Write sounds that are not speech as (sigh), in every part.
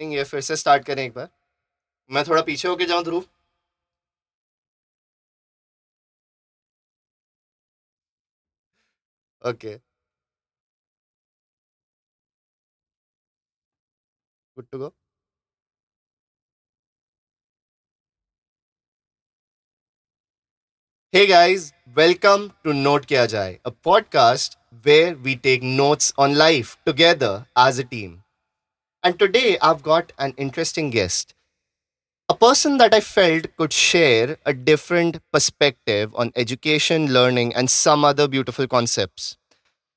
ये फिर से स्टार्ट करें एक बार। मैं थोड़ा पीछे होके जाऊँ Dhruv. Okay. Good to go hey guys welcome to note किया जाए a podcast where we take notes on life together as a team And today I've got an interesting guest, a person that I felt could share a different perspective on education, learning, and some other beautiful concepts.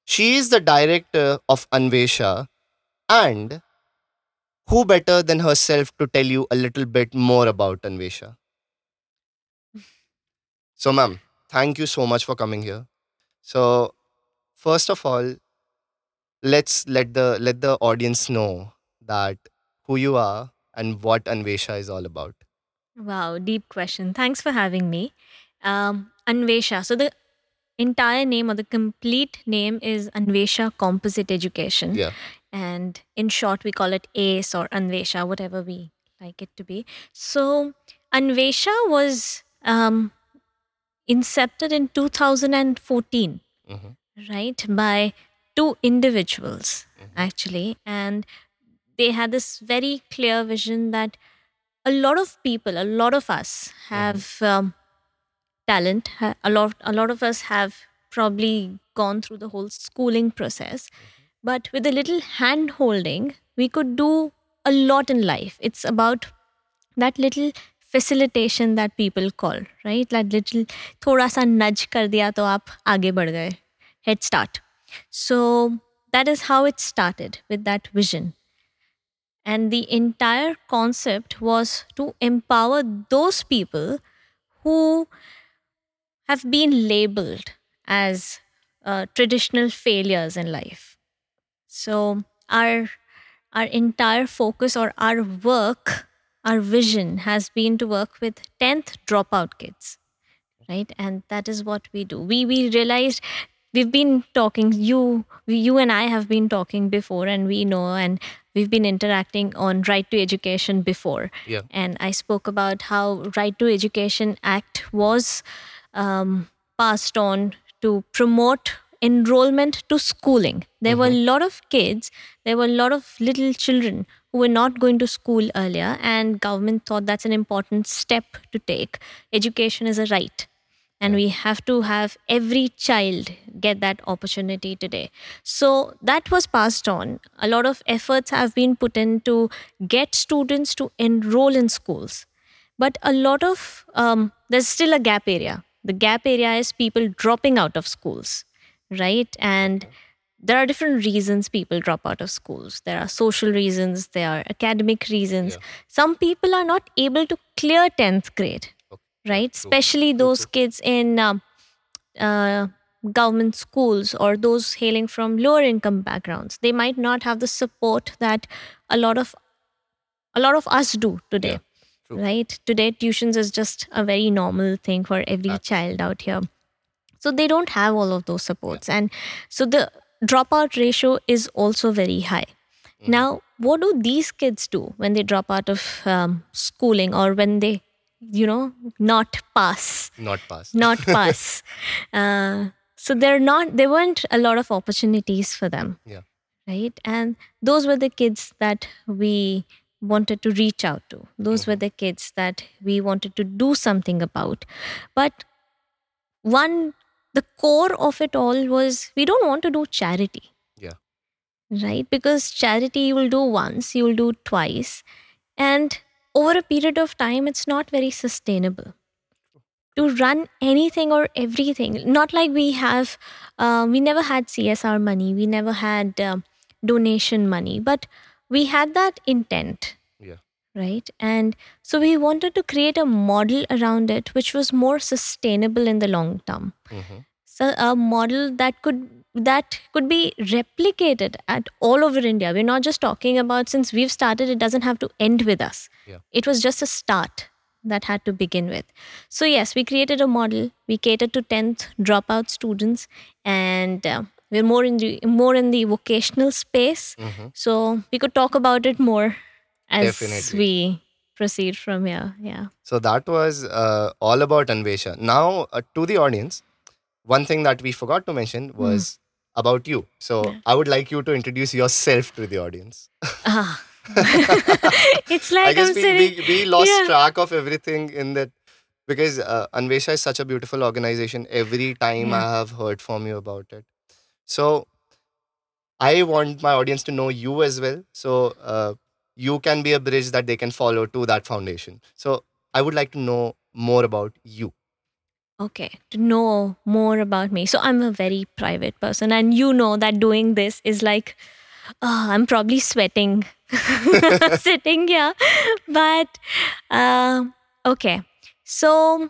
She is the director of Anvesha, and who better than herself to tell you a little bit more about Anvesha? So, ma'am, thank you so much for coming here. So, first of all, let's let the let the audience know that who you are and what Anvesha is all about. Wow, deep question. Thanks for having me. Um, Anvesha. So the entire name or the complete name is Anvesha Composite Education. Yeah. And in short, we call it ACE or Anvesha, whatever we like it to be. So Anvesha was um, incepted in 2014, Mhm. right, by two individuals Mhm. actually. And they had this very clear vision that a lot of people, a lot of us have mm-hmm. um, talent. A lot, a lot of us have probably gone through the whole schooling process, mm-hmm. but with a little hand holding, we could do a lot in life. It's about that little facilitation that people call, right? That little thoda sa nudge kar diya to aap aage bad gaye. Head start. So that is how it started with that vision. And the entire concept was to empower those people who have been labeled as uh, traditional failures in life. So our our entire focus or our work, our vision has been to work with 10th dropout kids. Right? And that is what we do. We we realized we've been talking you you and I have been talking before and we know and we've been interacting on right to education before Yeah. and I spoke about how Right to Education Act was um, passed on to promote enrollment to schooling. There were a lot of kids, there were a lot of little children who were not going to school earlier, and government thought that's an important step to take. Education is a right. And we have to have every child get that opportunity today. So that was passed on. A lot of efforts have been put in to get students to enroll in schools but a lot of um, there's still a gap area the gap area is people dropping out of schools right and there are different reasons people drop out of schools there are social reasons there are academic reasons Yeah. some people are not able to clear 10th grade. Right True. especially those true. kids in um, uh, government schools or those hailing from lower income backgrounds they might not have the support that a lot of a lot of us do today Yeah, right today tuitions is just a very normal thing for every Absolutely. child out here so they don't have all of those supports and so the dropout ratio is also very high Mhm. now what do these kids do when they drop out of um, schooling or when they you know not pass. Not pass. not pass. (laughs) Uh, so they're not there weren't a lot of opportunities for them. Yeah. right? And those were the kids that we wanted to reach out to. Those were the kids that we wanted to do something about. But one the core of it all was we don't want to do charity. Yeah. right? Because charity you will do once you will do twice. And over a period of time it's not very sustainable to run anything or everything not like we have uh, we never had csr money we never had um, donation money but we had that intent Yeah. right and so we wanted to create a model around it which was more sustainable in the long term Mhm. so a model that could that could be replicated at all over india we're not just talking about since we've started it doesn't have to end with us Yeah. it was just a start that had to begin with so yes we created a model we catered to 10th dropout students and uh, we're more in the more in the vocational space Mhm. so we could talk about it more as Definitely. we proceed from here. Yeah. So that was uh, all about Anvesha. Now, uh, to the audience, one thing that we forgot to mention was about you. So. Yeah. I would like you to introduce yourself to the audience. Ah. (laughs) it's I like guess I'm we, sitting. we, we lost Yeah. track of everything in that because uh, Anvesha is such a beautiful organization. Every time I have heard from you about it. So I want my audience to know you as well. So uh, you can be a bridge that they can follow to that foundation. So I would like to know more about you. Okay, to know more about me. So I'm a very private person, and you know that doing this is like, oh, I'm probably sweating (laughs) sitting here. But um okay, so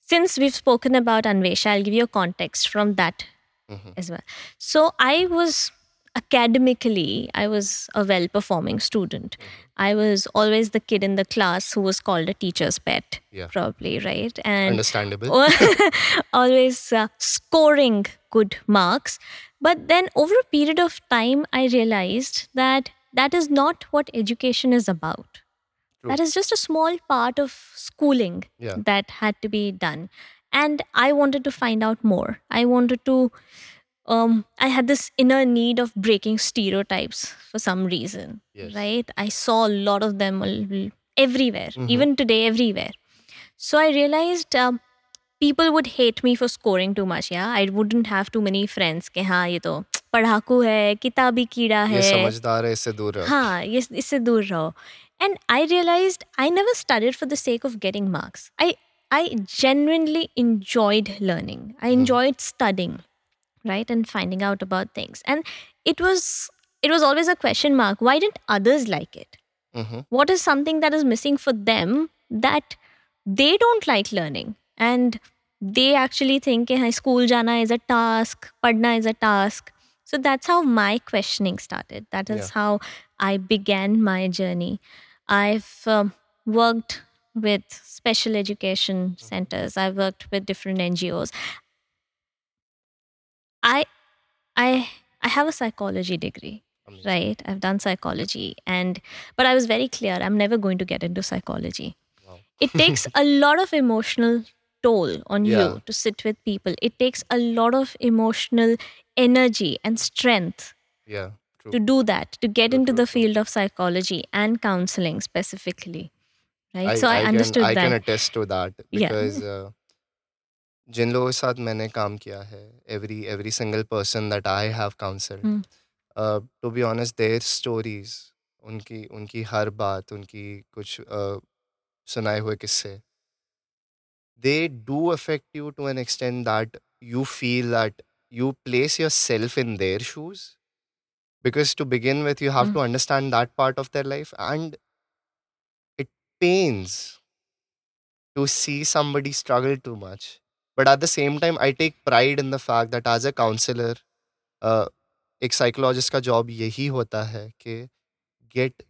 since we've spoken about Anvesha, I'll give you a context from that Mhm. as well. So I was academically, I was a well performing student. I was always the kid in the class who was called a teacher's pet, Yeah. probably, right? And Understandable. (laughs) (laughs) always uh, scoring good marks. But then over a period of time, I realized that that is not what education is about. True. That is just a small part of schooling Yeah. that had to be done. And I wanted to find out more. I wanted to, um, I had this inner need of breaking stereotypes for some reason, Yes. right? I saw a lot of them al- everywhere, Mhm. even today, everywhere. So I realized um, people would hate me for scoring too much. Yeah, I wouldn't have too many friends. कि हाँ ये तो पढ़ाकू है किताबी कीड़ा ये है समझदार है इससे दूर रहो. हाँ ये इससे दूर रहो and I realized I never studied for the sake of getting marks. I I genuinely enjoyed learning. I enjoyed studying, right, and finding out about things. And it was it was always a question mark. Why didn't others like it? Mhm. What is something that is missing for them that they don't like learning and they actually think hey, school jana is a task, padna is a task. So that's how my questioning started. That is Yeah. how I began my journey. I've um, worked with special education centers. I've worked with different NGOs. I, I, I have a psychology degree Amazing. right i've done psychology and but i was very clear i'm never going to get into psychology Wow. it takes (laughs) a lot of emotional toll on Yeah. you to sit with people it takes a lot of emotional energy and strength Yeah. True. to do that to get True, into true, the field of psychology and counseling specifically right so i, can, understood I that can attest to that Yeah. because uh, जिन लोगों के साथ मैंने काम किया है every every single person that I have counsel to be honest their stories उनकी उनकी हर बात उनकी कुछ uh, सुनाए हुए किस्से they do affect you to an extent that you feel that you place yourself in their shoes because to begin with you have to understand that part of their life and it pains to see somebody struggle too much but at the same time i take pride in the fact that as a counselor uh, एक psychologist का job यही होता है कि get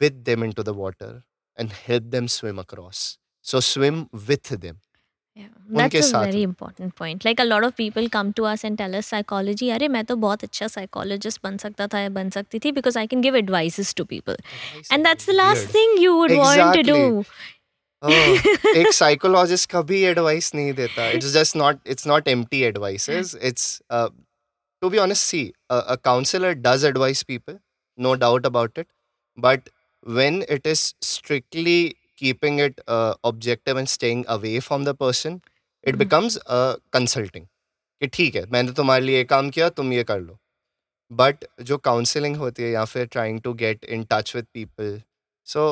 with them into the water and help them swim across so swim with them Yeah, उनके that's a साथ very important point. Like a lot of people come to us and tell us psychology. अरे मैं तो बहुत अच्छा psychologist बन सकता था या बन सकती थी because I can give advices to people. And that's the last thing you would want to do. Oh, एक (laughs) साइकोलॉजिस्ट कभी एडवाइस नहीं देता। It's just not it's not empty advices it's to be honest see a counsellor does advice people no doubt about it but when it is strictly keeping it uh, objective and staying away from the person it Mhm. becomes uh, consulting. कि ठीक है मैंने तुम्हारे लिए ये काम किया तुम ये कर लो। बट जो काउंसलिंग होती है या फिर trying to get in touch with people so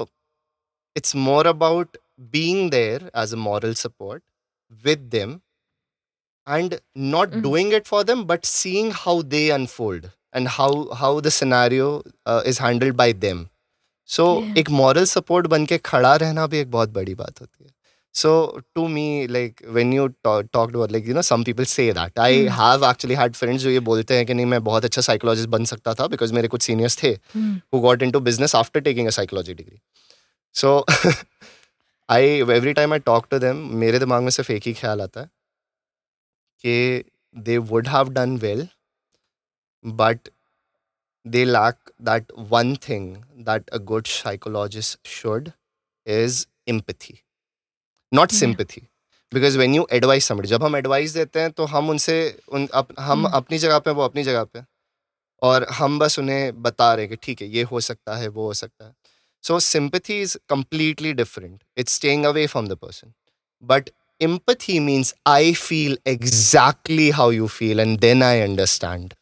it's more about being there as a moral support with them and not Mhm. doing it for them but seeing how they unfold and how how the scenario uh, is handled by them so Yeah. एक moral support बन के खड़ा रहना भी एक बहुत बड़ी बात होती है so to me like when you talk, talked about like you know some people say that I Hmm. have actually had friends जो ये बोलते हैं कि नहीं मैं बहुत अच्छा psychologist बन सकता था because मेरे कुछ seniors थे Hmm. who got into business after taking a psychology degree. So (laughs) I every time I talk to them मेरे दिमाग में सिर्फ़ एक ही ख्याल आता है कि they would have done well but they lack that one thing that a good psychologist should is empathy not sympathy because when you advice समझ जब हम एडवाइस देते हैं तो हम उनसे उन अप, हम hmm. अपनी जगह पे वो अपनी जगह पे। और हम बस उन्हें बता रहे हैं कि ठीक है ये हो सकता है वो हो सकता है। So sympathy is completely different. It's staying away from the person. But empathy means I feel exactly how you feel and then I understand.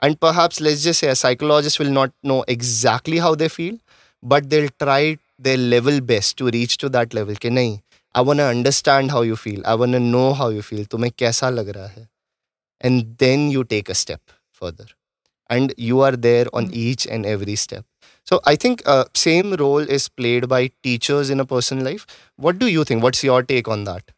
And perhaps let's just say a psychologist will not know exactly how they feel, but they'll try their level best to reach to that level. Ke, nahin, I want to understand how you feel. I want to know how you feel. Tumhe kaisa lag raha hai? And then you take a step further. And you are there on hmm. each and every step. So I think uh, same role is played by teachers in a person's life. What do you think? What's your take on that?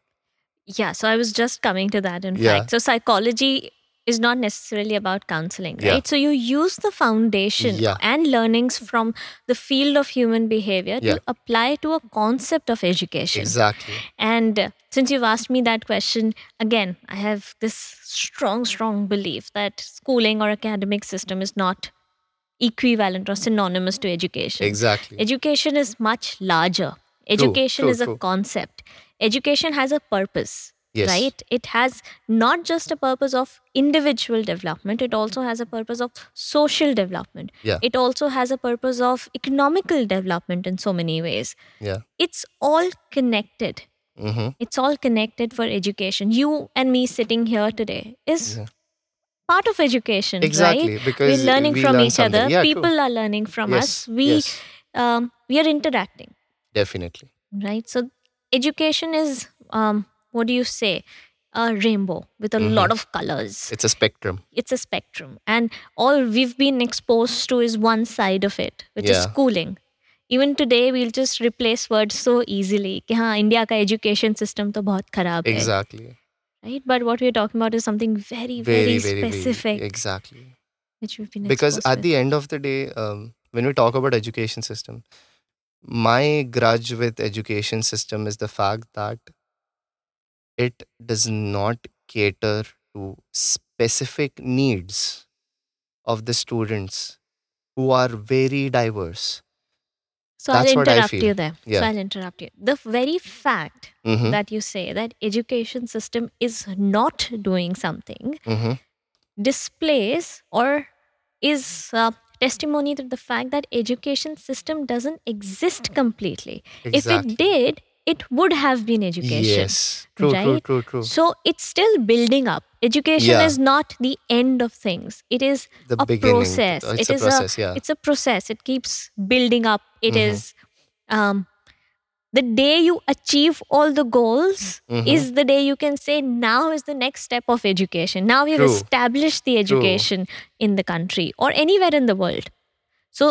Yeah, so I was just coming to that in Yeah. fact. So psychology is not necessarily about counseling, Yeah. right? So you use the foundation Yeah. and learnings from the field of human behavior Yeah. to apply to a concept of education. Exactly. And uh, since you've asked me that question, again, I have this strong, strong belief that schooling or academic system is not equivalent or synonymous to education. Exactly. Education is much larger. Education true, is a true. concept. Education has a purpose, yes. right? It has not just a purpose of individual development, it also has a purpose of social development. Yeah. It also has a purpose of economical development in so many ways. Yeah. It's all connected. Mm-hmm. It's all connected for education. You and me sitting here today is Yeah part of education, right? Exactly. Because We're learning we from learn each something. other. Yeah, true. People are learning from yes. us. We yes. um, we are interacting, Definitely. right? So education is um, what do you say? A rainbow with a Mhm. lot of colors. It's a spectrum. It's a spectrum, and all we've been exposed to is one side of it, which is Yeah. schooling. Even today, we'll just replace words so easily. कि हाँ India का education system तो बहुत खराब है, Exactly. right? But what we're talking about is something very, Very, very, very, very. specific, Exactly. which we've been because at with. the end of the day um, when we talk about education system my grudge with education system is the fact that it does not cater to specific needs of the students who are very diverse So That's I'll interrupt you there. Yeah. So I'll interrupt you. The very fact Mhm, that you say that education system is not doing something mhm. displays or is uh, testimony to the fact that education system doesn't exist completely. If it did, it would have been education. yes true true right? true true So it's still building up. Education Yeah. is not the end of things. It is the a beginning process. it's It a is a- process yeah it's a process it keeps building up It Mhm. is um the day you achieve all the goals Mhm. is the day you can say now is the next step of education now we've established the education in the country or anywhere in the world so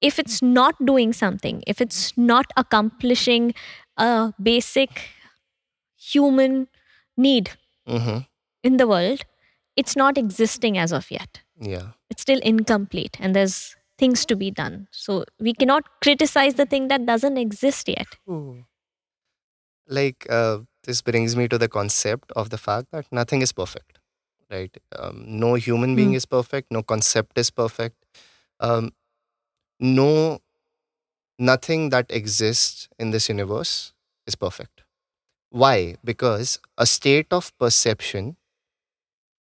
if it's not doing something if it's not accomplishing a basic human need Mhm. in the world it's not existing as of yet yeah it's still incomplete and there's things to be done. So we cannot criticize the thing that doesn't exist yet. Ooh. Like, uh, this brings me to the concept of the fact that nothing is perfect, right? Um, no human being Mm. is perfect, no concept is perfect. Um, no, nothing that exists in this universe is perfect. Why? Because a state of perception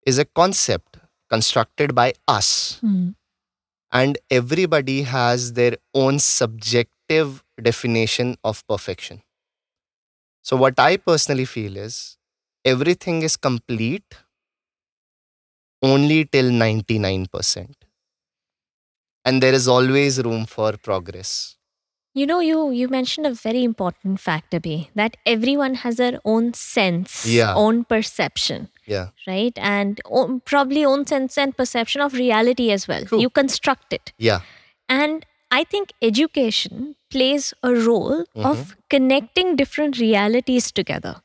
is a concept constructed by us hmm. and everybody has their own subjective definition of perfection. So, what I personally feel is everything is complete only till 99%. And there is always room for progress. You know, you you mentioned a very important fact, Abhi, that everyone has their own sense, Yeah. own perception, Yeah. right? And own, probably own sense and perception of reality as well. True. You construct it. Yeah. And I think education plays a role Mm-hmm. of connecting different realities together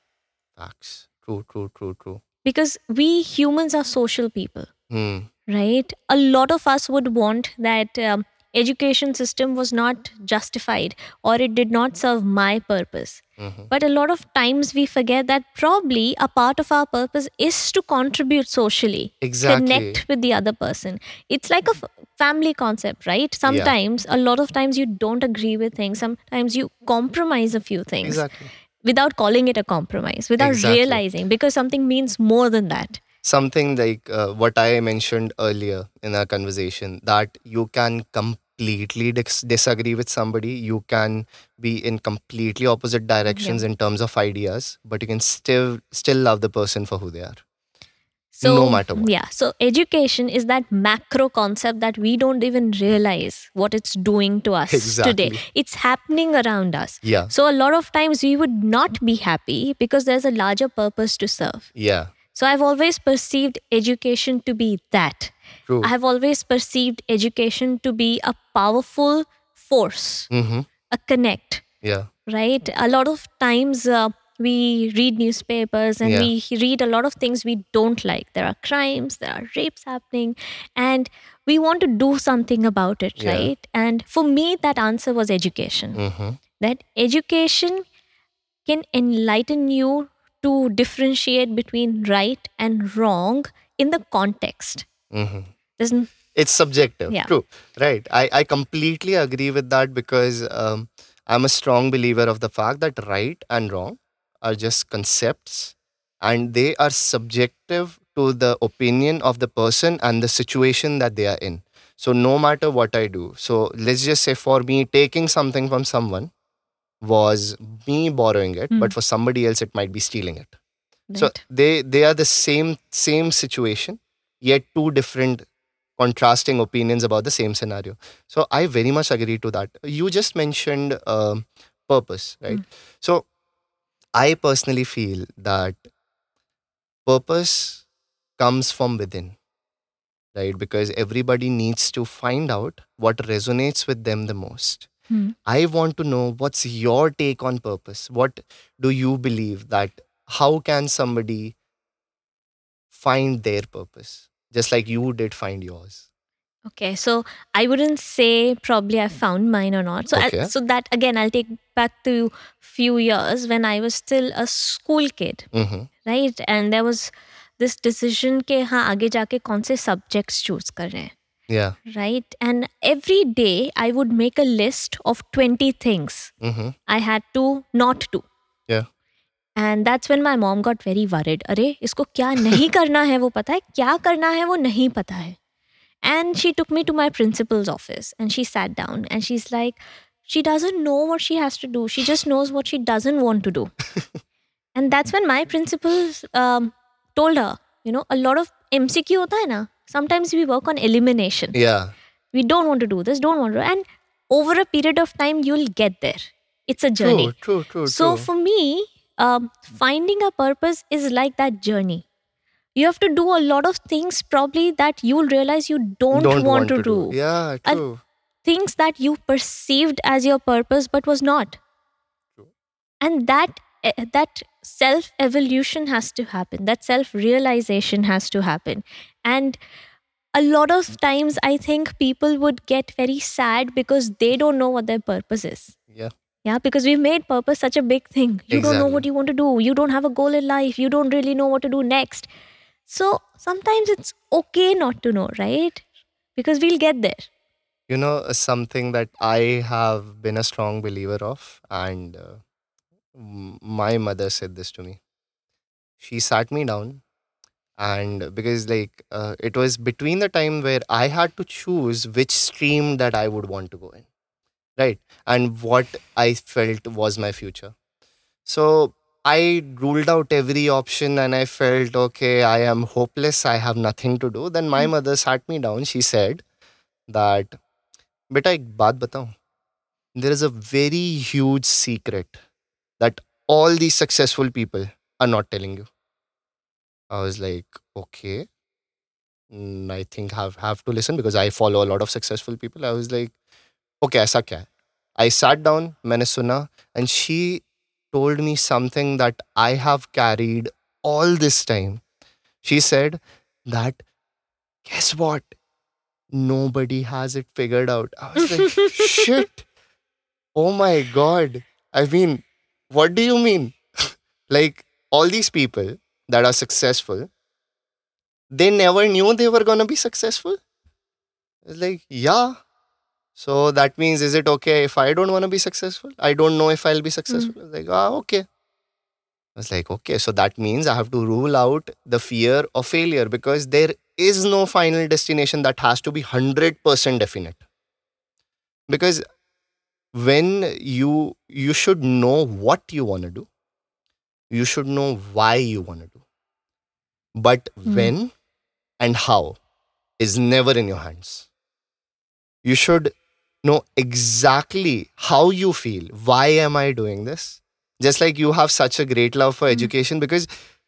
Facts. True, true, true, true. because we humans are social people. Hmm. Right a lot of us would want that um, education system was not justified or it did not serve my purpose Mhm. But a lot of times we forget that probably a part of our purpose is to contribute socially, Exactly. connect with the other person. It's like a f- family concept, right? Sometimes, a lot of times, you don't agree with things. Sometimes you compromise a few things Exactly. without calling it a compromise, without Exactly. realizing because something means more than that. Something like uh, what I mentioned earlier in our conversation that you can completely dis- disagree with somebody, you can be in completely opposite directions in terms of ideas, but you can still still love the person for who they are. So, No matter what. Yeah. So, education is that macro concept that we don't even realize what it's doing to us today. Exactly. It's happening around us. Yeah. So, a lot of times we would not be happy because there's a larger purpose to serve. Yeah. So, I've always perceived education to be that. True. I have always perceived education to be a powerful force, mm-hmm. a connect Yeah. right? A lot of times uh, we read newspapers and Yeah. we read a lot of things we don't like. There are crimes, there are rapes happening, and we want to do something about it, Yeah. right? And for me, that answer was education. Mm-hmm. That education can enlighten you to differentiate between right and wrong in the context. Mm-hmm. It's subjective Yeah. true right I, I completely agree with that because um, i'm a strong believer of the fact that right and wrong are just concepts and they are subjective to the opinion of the person and the situation that they are in so no matter what i do so let's just say for me taking something from someone was me borrowing it Hmm. but for somebody else it might be stealing it. So they they are the same same situation yet two different contrasting opinions about the same scenario. So i very much agree to that. You just mentioned um, purpose right? Mm. so i personally feel that purpose comes from within right? Because everybody needs to find out what resonates with them the most Hmm. i want to know what's your take on purpose what do you believe that how can somebody find their purpose just like you did find yours Okay, so I wouldn't say probably I found mine or not. So, I- Okay. so that again, I'll take back to few years when I was still a school kid, mm-hmm. right? And there was this decision के हाँ आगे जाके कौन से subjects choose कर रहे हैं, yeah right? And every day I would make a list of 20 things mm-hmm. I had to not do. Yeah. And that's when my mom got very worried. अरे इसको क्या नहीं करना है वो पता है क्या करना है वो नहीं पता है and she took me to my principal's office and she sat down and she's like she doesn't know what she has to do she just knows what she doesn't want to do (laughs) and that's when my principal um, told her you know a lot of mcq hota hai na sometimes we work on elimination. Yeah. We don't want to do this don't want to and over a period of time you'll get there. It's a journey. True true true so true. for me um, finding a purpose is like that journey. You have to do a lot of things probably that you'll realize you don't, want, to, do. yeah And- true. things that you perceived as your purpose but was not. True. and that that self evolution has to happen that self realization has to happen. And a lot of times i think people would get very sad because they don't know what their purpose is. Yeah. Yeah because we've made purpose such a big thing. You don't know what you want to do. You don't have a goal in life. You don't really know what to do next. So sometimes it's okay not to know right? Because we'll get there. You know something that i have been a strong believer of and uh, my mother said this to me. She sat me down, and because like uh, it was between the time where I had to choose which stream that I would want to go in, right, and what I felt was my future. So I ruled out every option and I felt, okay, I am hopeless. I have nothing to do. Then my hmm. mother sat me down. She said that, Beta, ek baat batao. there is a very huge secret that all these successful people are not telling you i was like okay Mm, i think have have to listen because i follow a lot of successful people i was like okay ऐसा क्या है i sat down मैंने सुना and she told me something that i have carried all this time she said that guess what nobody has it figured out i was like (laughs) shit oh my god i mean what do you mean? (laughs) like all these people that are successful, they never knew they were gonna be successful. It's like, yeah. So that means is it okay if I don't want to be successful? I don't know if I'll be successful. It's like, ah, okay. I was like, okay, so that means I have to rule out the fear of failure because there is no final destination that has to be 100% definite. Because when you you should know what you want to do. You should know why you want to do. But Hmm. when and how is never in your hands. You should know exactly how you feel. Why am i doing this? Just like you have such a great love for Hmm. education because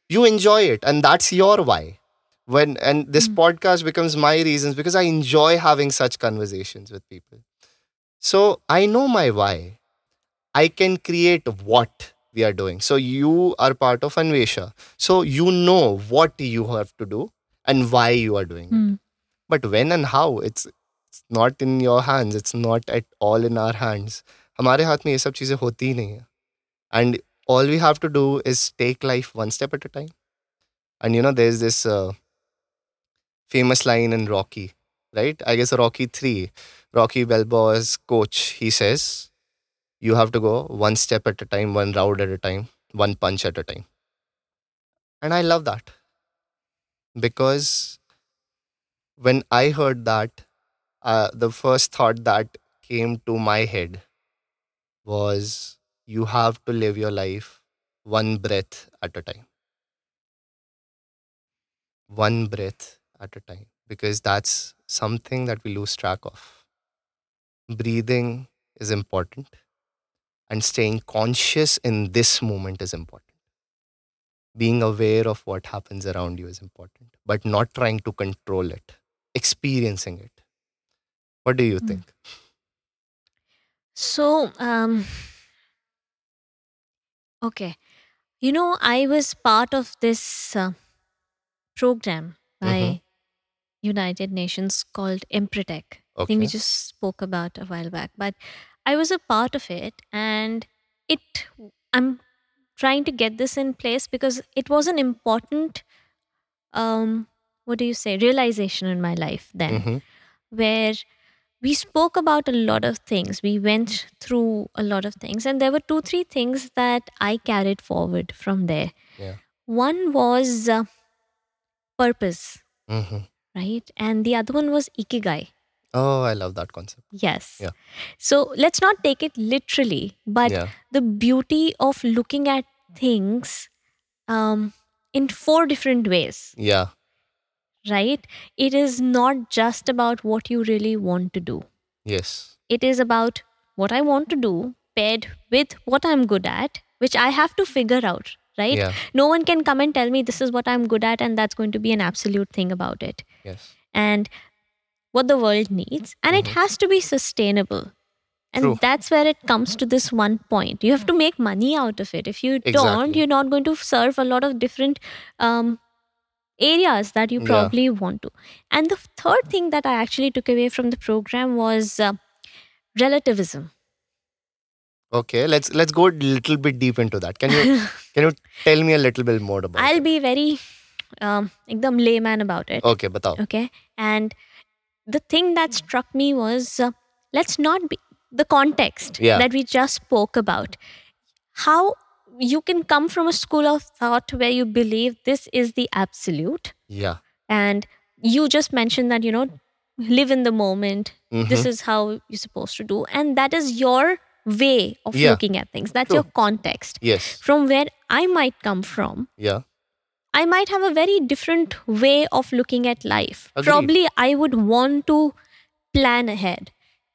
you enjoy it and that's your why. When and this Hmm. podcast becomes my reasons because i enjoy having such conversations with people so I know my why. I can create what we are doing. So you are part of Anvesha. So you know what you have to do and why you are doing it. Hmm. But when and how, it's, it's not in your hands. It's not at all in our hands. हमारे हाथ में ये सब चीज़ें होती ही नहीं है. And all we have to do is take life one step at a time. And you know, there's this uh, famous line in Rocky, right? I guess Rocky 3, Rocky Balboa's coach, he says, you have to go one step at a time, one round at a time, one punch at a time. And I love that because when I heard that, uh, the first thought that came to my head was you have to live your life one breath at a time. One breath at a time because that's something that we lose track of. Breathing is important and staying conscious in this moment is important. Being aware of what happens around you is important, but not trying to control it, experiencing it. What do you Mm. think? So, um, okay. You know, I was part of this uh, program by Mhm. United Nations called Empretec. I think we just spoke about a while back, but I was a part of it, and it. I'm trying to get this in place because it was an important, um, what do you say, realization in my life then Mhm. where we spoke about a lot of things. We went through a lot of things, and there were two, three things that I carried forward from there. Yeah. One was uh, purpose, Mhm. right? And the other one was ikigai. Oh, I love that concept. Yes. Yeah. So let's not take it literally, but yeah. the beauty of looking at things um, in four different ways, Yeah. right? It is not just about what you really want to do. Yes. it is about what I want to do paired with what I'm good at, which I have to figure out, right? Yeah. No one can come and tell me this is what I'm good at, and that's going to be an absolute thing about it. Yes. And what the world needs, and it Mhm. has to be sustainable. And True. that's where it comes to this one point. You have to make money out of it. If you don't, you're not going to serve a lot of different um, areas that you Yeah. probably want to. And the third thing that I actually took away from the program was uh, relativism. Okay. Let's let's go a little bit deep into that. Can you (laughs) can you tell me a little bit more about I'll it? be very um, ekdam layman about it. Okay, batao. Okay. And the thing that struck me was uh, let's not be the context Yeah. that we just spoke about. How you can come from a school of thought where you believe this is the absolute. Yeah. And you just mentioned that, you know, live in the moment. This Mhm. is how you're supposed to do. And that is your way of Yeah. looking at things. That's True. your context. Yes. From where I might come from, Yeah. I might have a very different way of looking at life. Agreed. Probably I would want to plan ahead.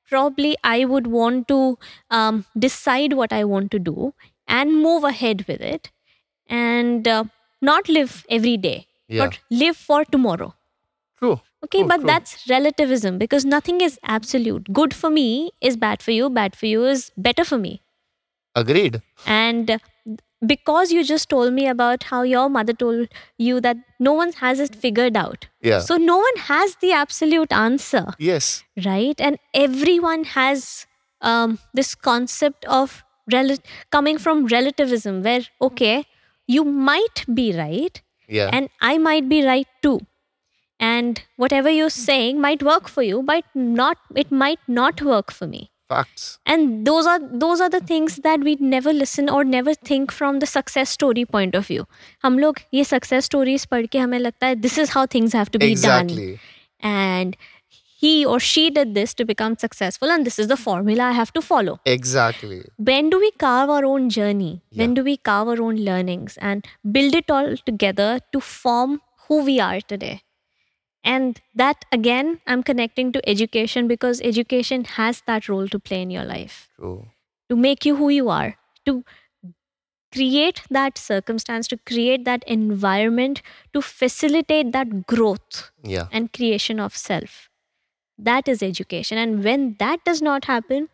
Probably I would want to um, decide what I want to do and move ahead with it and uh, not live every day, Yeah. but live for tomorrow. True. Okay, but true. that's relativism because nothing is absolute. Good for me is bad for you, bad for you is better for me. Agreed. And because you just told me about how your mother told you that no one has it figured out. Yeah. So no one has the absolute answer, yes. right? And everyone has um, this concept of rel- coming from relativism where okay you might be right Yeah. and i might be right too and whatever you're saying might work for you but not it might not work for me Facts. and those are those are the things that we never listen or never think from the success story point of view हम लोग ये success stories पढ़ के हमें लगता है this is how things have to be done Exactly. and he or she did this to become successful and this is the formula i have to follow Exactly. when do we carve our own journey when Yeah. do we carve our own learnings and build it all together to form who we are today And that again i'm connecting to education because education has that role to play in your life True. to make you who you are to create that circumstance to create that environment to facilitate that growth Yeah. and creation of self. That is education. And when that does not happen,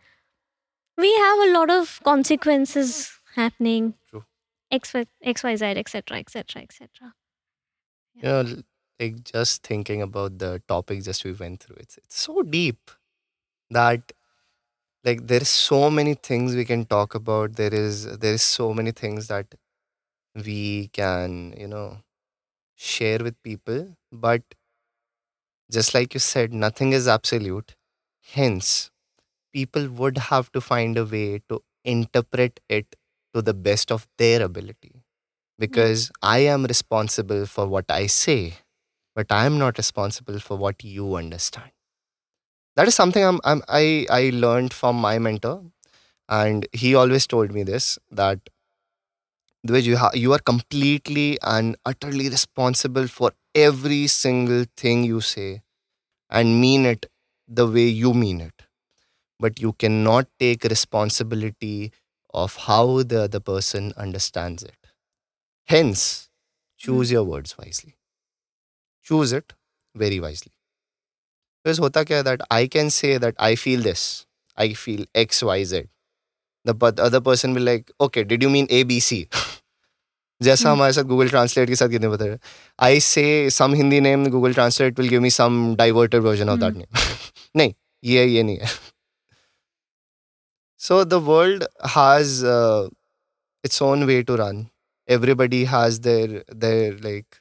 we have a lot of consequences happening. True. X, Y- XYZ, etc., etc., etc. L- like just thinking about the topic just we went through, it's it's so deep that like there's so many things we can talk about. There is there is so many things that we can, you know, share with people. But just like you said, nothing is absolute. Hence, people would have to find a way to interpret it to the best of their ability. Hmm. Because I am responsible for what I say, but I am not responsible for what you understand. That is something I'm, I'm, I, I learned from my mentor. And he always told me this that Dwej, you, ha- you are completely and utterly responsible for every single thing you say and mean it the way you mean it. But you cannot take responsibility of how the other person understands it. Hence, hmm. choose your words wisely. Choose it very wisely because होता क्या है that I can say that I feel this I feel X Y Z the other person will like okay did you mean A B C जैसा हमारे साथ Google translate के साथ कितने बता रहे I say some Hindi name Google Translate will give me some diverted version of that name नहीं ये ये नहीं है. So the world has its own way to run everybody has their their like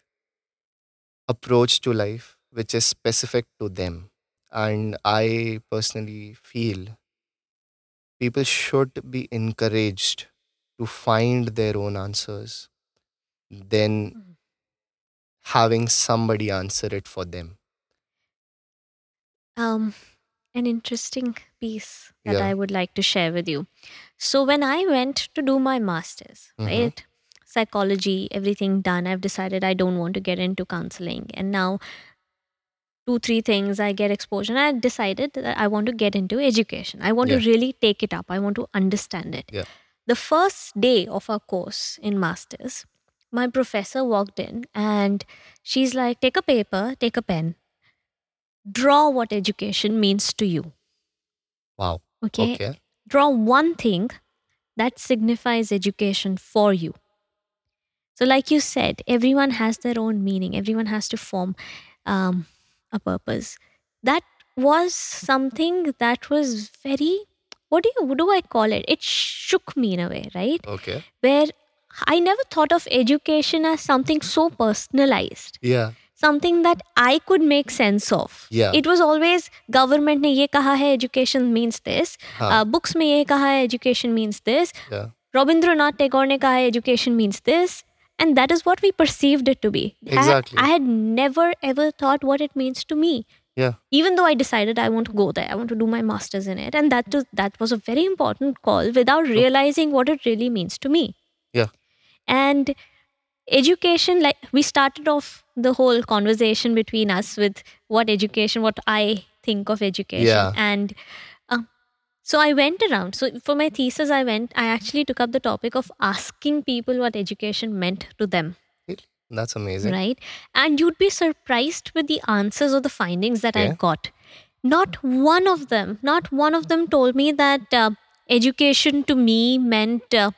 approach to life which is specific to them and i personally feel people should be encouraged to find their own answers than Mm. having somebody answer it for them Um, an interesting piece that Yeah. I would like to share with you. So when I went to do my masters, Mhm. right, psychology, everything done, I've decided I don't want to get into counseling, and now two three things I get exposure, and I decided that I want to get into education. I want Yeah. to really take it up. I want to understand it. Yeah. The first day of our course in masters, my professor walked in and she's like, "Take a paper, take a pen." draw what education means to you. wow Okay? okay Draw one thing that signifies education for you. So, like you said, everyone has their own meaning, everyone has to form um, a purpose. That was something that was very, what do you, what do I call it? It shook me in a way, right? okay Where I never thought of education as something so personalized. yeah something that I could make sense of. Yeah. It was always government ने ये कहा है education means this. हाँ. Uh, books में ये कहा है education means this. yeah Rabindranath Tagore ने कहा है education means this. And that is what we perceived it to be. I- Exactly. I, had never ever thought what it means to me. yeah Even though I decided I want to go there, I want to do my masters in it, and that was that was a very important call without realizing what it really means to me. Yeah. And education, like we started off the whole conversation between us with what education, what I think of education, Yeah. and so I went around. So for my thesis, I went. I actually took up the topic of asking people what education meant to them. That's amazing. Right? And you'd be surprised with the answers or the findings that i got. Not one of them not one of them told me that uh, education to me meant uh,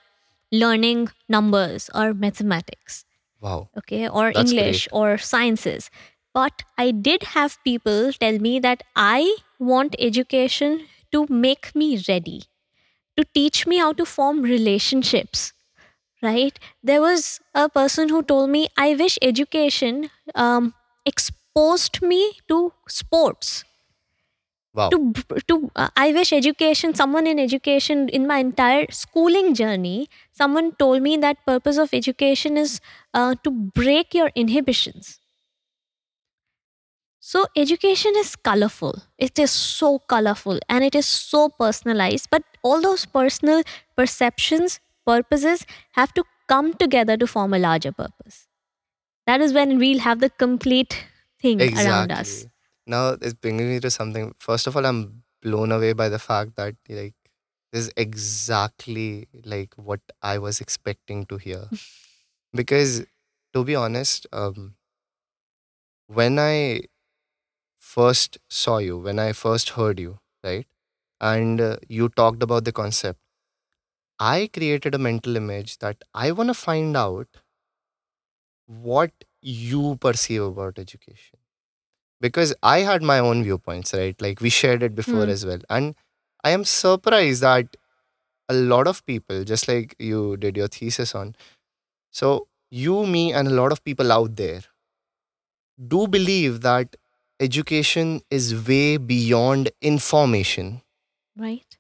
learning numbers or mathematics. Wow. Okay? Or That's english or sciences. But i did have people tell me that i want education to make me ready to teach me how to form relationships right? There was a person who told me i wish education um, exposed me to sports. Wow. to to uh, i wish education someone in education in my entire schooling journey someone told me that purpose of education is uh, to break your inhibitions so education is colorful it is so colorful and it is so personalized but all those personal perceptions purposes have to come together to form a larger purpose that is when we'll have the complete thing around us Exactly. Now it's bringing me to something. First of all, I'm blown away by the fact that like this is exactly like what I was expecting to hear. (laughs) because to be honest, um, when I first saw you, when I first heard you, right, and uh, you talked about the concept, I created a mental image that I want to find out what you perceive about education because I had my own viewpoints, right? Like we shared it before Hmm. as well. And I am surprised that a lot of people, just like you did your thesis on, so you, me, and a lot of people out there do believe that education is way beyond information. right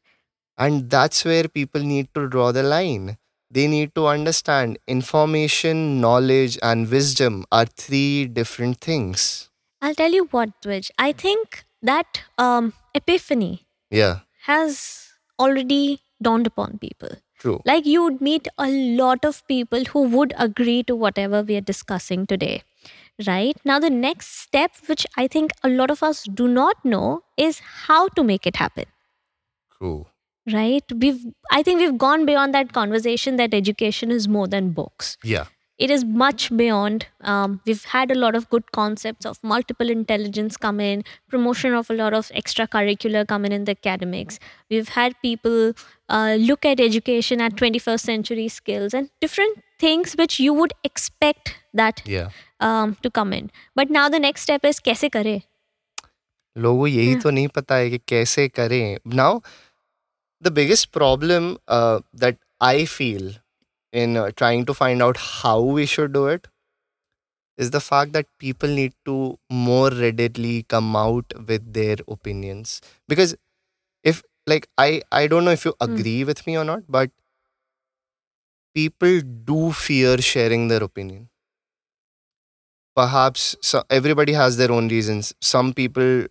And that's where people need to draw the line. They need to understand information, knowledge, and wisdom are three different things. I'll tell you what, Twitch. I think that um, epiphany Yeah, has already dawned upon people. true. Like you would meet a lot of people who would agree to whatever we are discussing today. Right now, the next step, which I think a lot of us do not know, is how to make it happen. Cool. Right? We've, I think we've gone beyond that conversation that education is more than books. Yeah it is much beyond. Um, we've had a lot of good concepts of multiple intelligence come in, promotion of a lot of extracurricular come in in the academics. We've had people uh, look at education at 21st century skills and different things which you would expect that Yeah. um, to come in. But now the next step is कैसे करे? लोगों को यही Yeah. तो नहीं पता है कि कैसे करें now the biggest problem that I feel in uh, trying to find out how we should do it is the fact that people need to more readily come out with their opinions. Because if like i i don't know if you Hmm. agree with me or not but people do fear sharing their opinion. Perhaps so everybody has their own reasons. Some people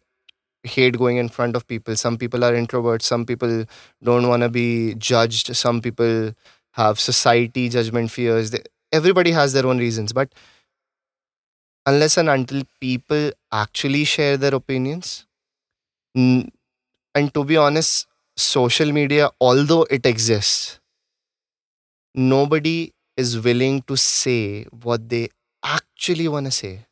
hate going in front of people. Some people are introverts. Some people don't want to be judged. Some people have society judgment fears everybody has their own reasons. But unless and until people actually share their opinions and to be honest social media although it exists nobody is willing to say what they actually want to say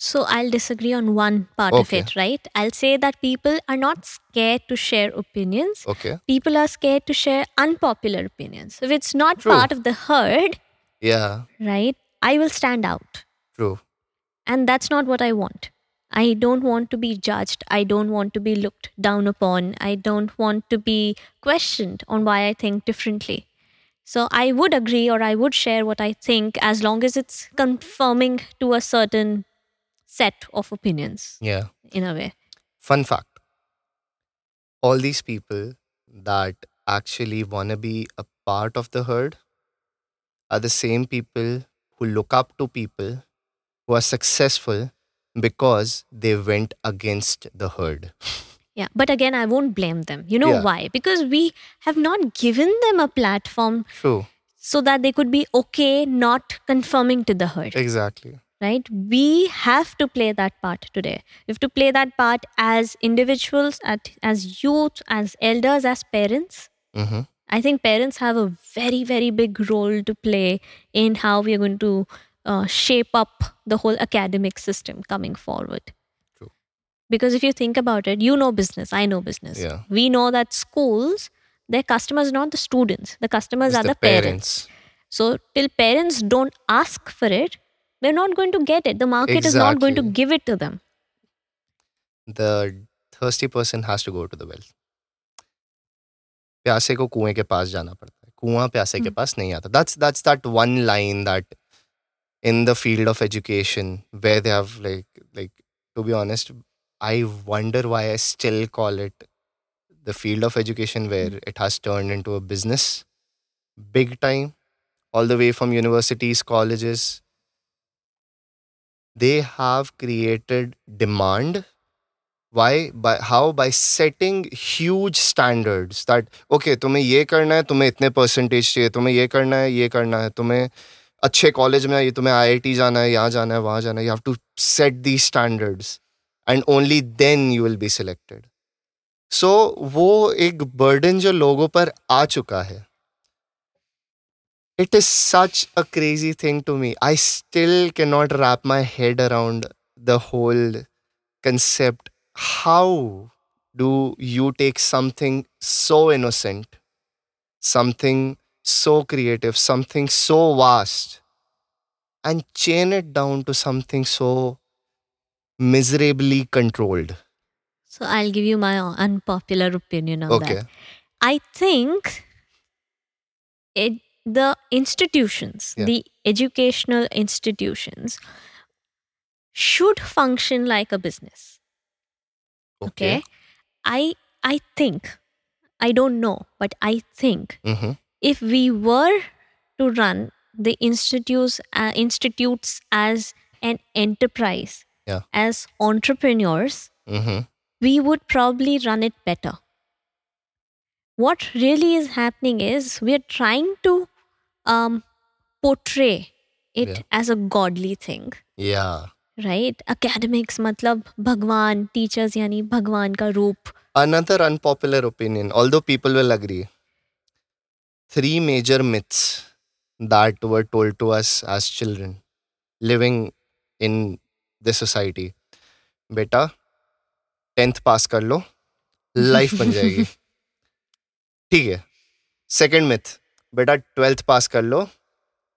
So I'll disagree on one part of it, right? I'll say that people are not scared to share opinions. okay people are scared to share unpopular opinions. If it's not True. part of the herd, yeah right, I will stand out. true And that's not what I want. I don't want to be judged. I don't want to be looked down upon. I don't want to be questioned on why I think differently. So I would agree or I would share what I think as long as it's confirming to a certain set of opinions yeah in a way. Fun fact all these people that actually want to be a part of the herd are the same people who look up to people who are successful because they went against the herd. Yeah, but again, I won't blame them. You know Yeah. why? Because we have not given them a platform True. so that they could be okay not conforming to the herd, Exactly. Right? We have to play that part today. We have to play that part as individuals, at, as youth, as elders, as parents. hmm I think parents have a very, very big role to play in how we are going to uh, shape up the whole academic system coming forward. True. Because if you think about it, you know business, I know business. Yeah. We know that schools, their customers are not the students, the customers It's are the, parents. So, till parents don't ask for it, they're not going to get it. The market is not going to Exactly. give it to them. The thirsty person has to go to the well. प्यासे को कुएं के पास जाना पड़ता है कुआं प्यासे के हम्म। पास नहीं आता that's that's that one line that in the field of education where they have like like to be honest i wonder why i still call it the field of education where it has turned into a business big time all the way from universities colleges they have created demand. Why? By, how? By setting huge standards that, okay, तुम्हें ये करना है, तुम्हें इतने percentage चाहिए, तुम्हें ये करना है, ये करना है, तुम्हें अच्छे कॉलेज में ये तुम्हें आईआईटी जाना है, यहाँ जाना है, वहाँ जाना है you have to set the standards and only then you will be selected so वो एक बर्डन जो लोगों पर आ चुका है। It is such a crazy thing to me. I still cannot wrap my head around the whole concept. How do you take something so innocent something so creative something so vast and chain it down to something so miserably controlled? So I'll give you my unpopular opinion on okay. that. I think it, the institutions, Yeah. the educational institutions, should function like a business. Okay. I I think, I don't know, but I think hmm if we were to run the institutes uh, institutes as an enterprise, Yeah. as entrepreneurs, hmm we would probably run it better. What really is happening is we're trying to um, portray it Yeah. as a godly thing, yeah right? Academics, matlab Bhagwan, teachers yani Bhagwan ka roop. Another unpopular opinion, although people will agree. Three major myths that were told to us as children living in this society. बेटा tenth पास कर लो life बन जाएगी ठीक है second myth बेटा twelfth पास कर लो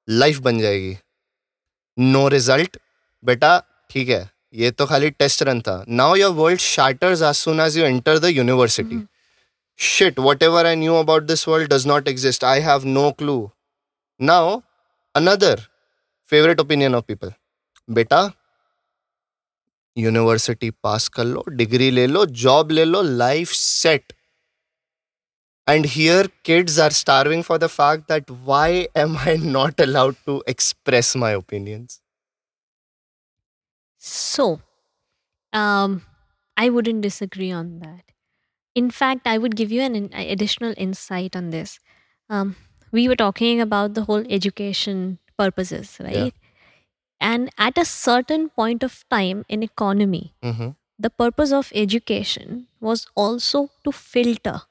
लाइफ बन जाएगी। नो रिज़ल्ट बेटा ठीक है ये तो खाली टेस्ट रन था। Now your world shatters as soon as you enter the university shit whatever I knew about this world does not exist I have no clue now another favourite opinion of people बेटा university पास कर लो degree ले लो job ले लो life set and here kids are starving for the fact that why am i not allowed to express my opinions So, um, I wouldn't disagree on that. In fact, I would give you an in- additional insight on this. Um, we were talking about the whole education purposes, right? And at a certain point of time in economy, mm-hmm. the purpose of education was also to filter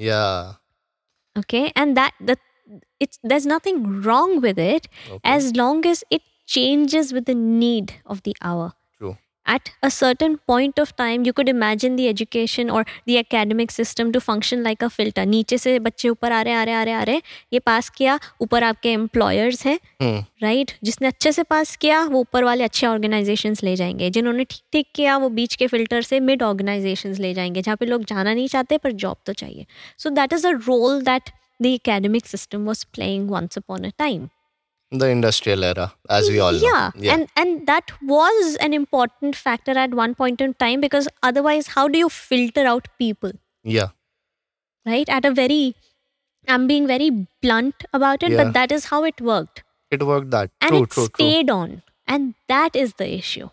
yeah okay and that that it's there's nothing wrong with it okay. as long as it changes with the need of the hour. At a certain point of time, you could imagine the education or the academic system to function like a filter. नीचे से बच्चे ऊपर आ रहे आ रहे आ रहे आ रहे ये पास किया ऊपर आपके एम्प्लॉयर्स हैं Hmm. राइट जिसने अच्छे से पास किया वो ऊपर वाले अच्छे ऑर्गेनाइजेशंस ले जाएँगे जिन्होंने ठीक ठीक किया वो बीच के फ़िल्टर से मिड ऑर्गेनाइजेशंस ले जाएँगे जहाँ पे लोग जाना नहीं चाहते पर जॉब तो चाहिए so that is a role that the academic system was playing once upon a time the industrial era as we all know. Yeah, and and that was an important factor at one point in time because otherwise how do you filter out people? Yeah. Right? At a very i'm being very blunt about it Yeah. but that is how it worked. It worked that. And true it true true. stayed on. And that is the issue.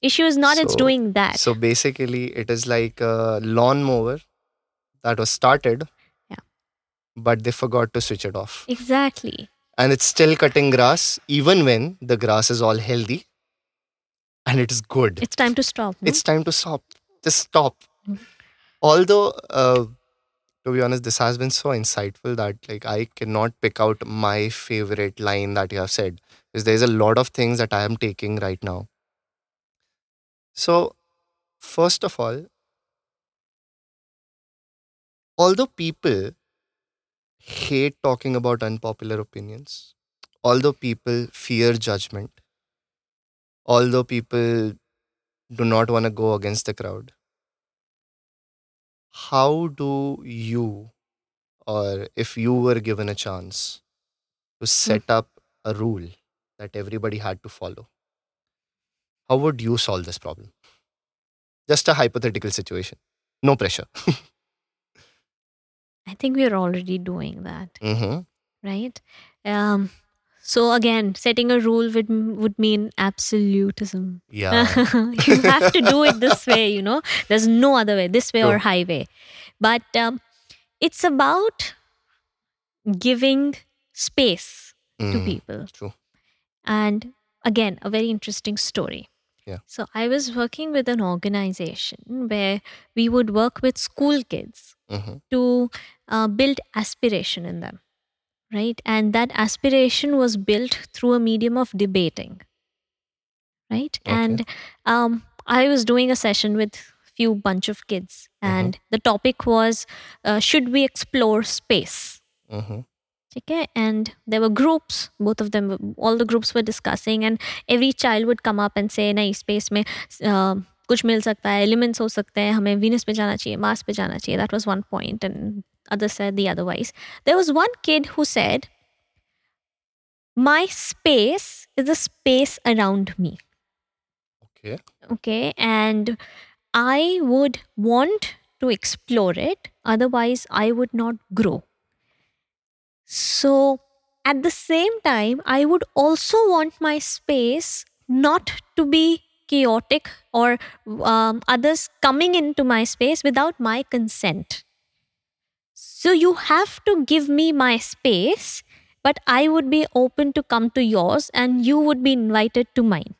Issue is not it's doing that. so basically it is like a lawnmower that was started Yeah. but they forgot to switch it off. Exactly and it's still cutting grass even when the grass is all healthy and it is good it's time to stop no? it's time to stop just stop Mhm. although uh, to be honest this has been so insightful that like i cannot pick out my favorite line that you have said because there's a lot of things that i am taking right now so first of all although people hate talking about unpopular opinions although people fear judgment although people do not want to go against the crowd. how do you, or if you were given a chance to hmm. set up a rule that everybody had to follow, how would you solve this problem? Just a hypothetical situation. No pressure. (laughs) I think we are already doing that, hmm right? Um, so again, setting a rule would would mean absolutism. Yeah. (laughs) you have to do it this way, you know. There's no other way, this way True. or highway. But um, it's about giving space to Mm, people. True. And again, a very interesting story. Yeah. So I was working with an organization where we would work with school kids mm-hmm. to uh, build aspiration in them, right? And that aspiration was built through a medium of debating, right? Okay. And um, I was doing a session with few bunch of kids, mm-hmm. and mm-hmm. the topic was uh, should we explore space? Mm-hmm. Okay, and there were groups. Both of them, all the groups were discussing, and every child would come up and say, nice space mein." Uh, कुछ मिल सकता है, elements हो सकते हैं, हमें Venus पे जाना चाहिए, Mars पे जाना चाहिए." That was one point, and others said the otherwise. There was one kid who said, "My space is the space around me." Okay. Okay, and I would want to explore it, otherwise, I would not grow. So, at the same time, I would also want my space not to be chaotic or um, others coming into my space without my consent. So, you have to give me my space, but I would be open to come to yours and you would be invited to mine.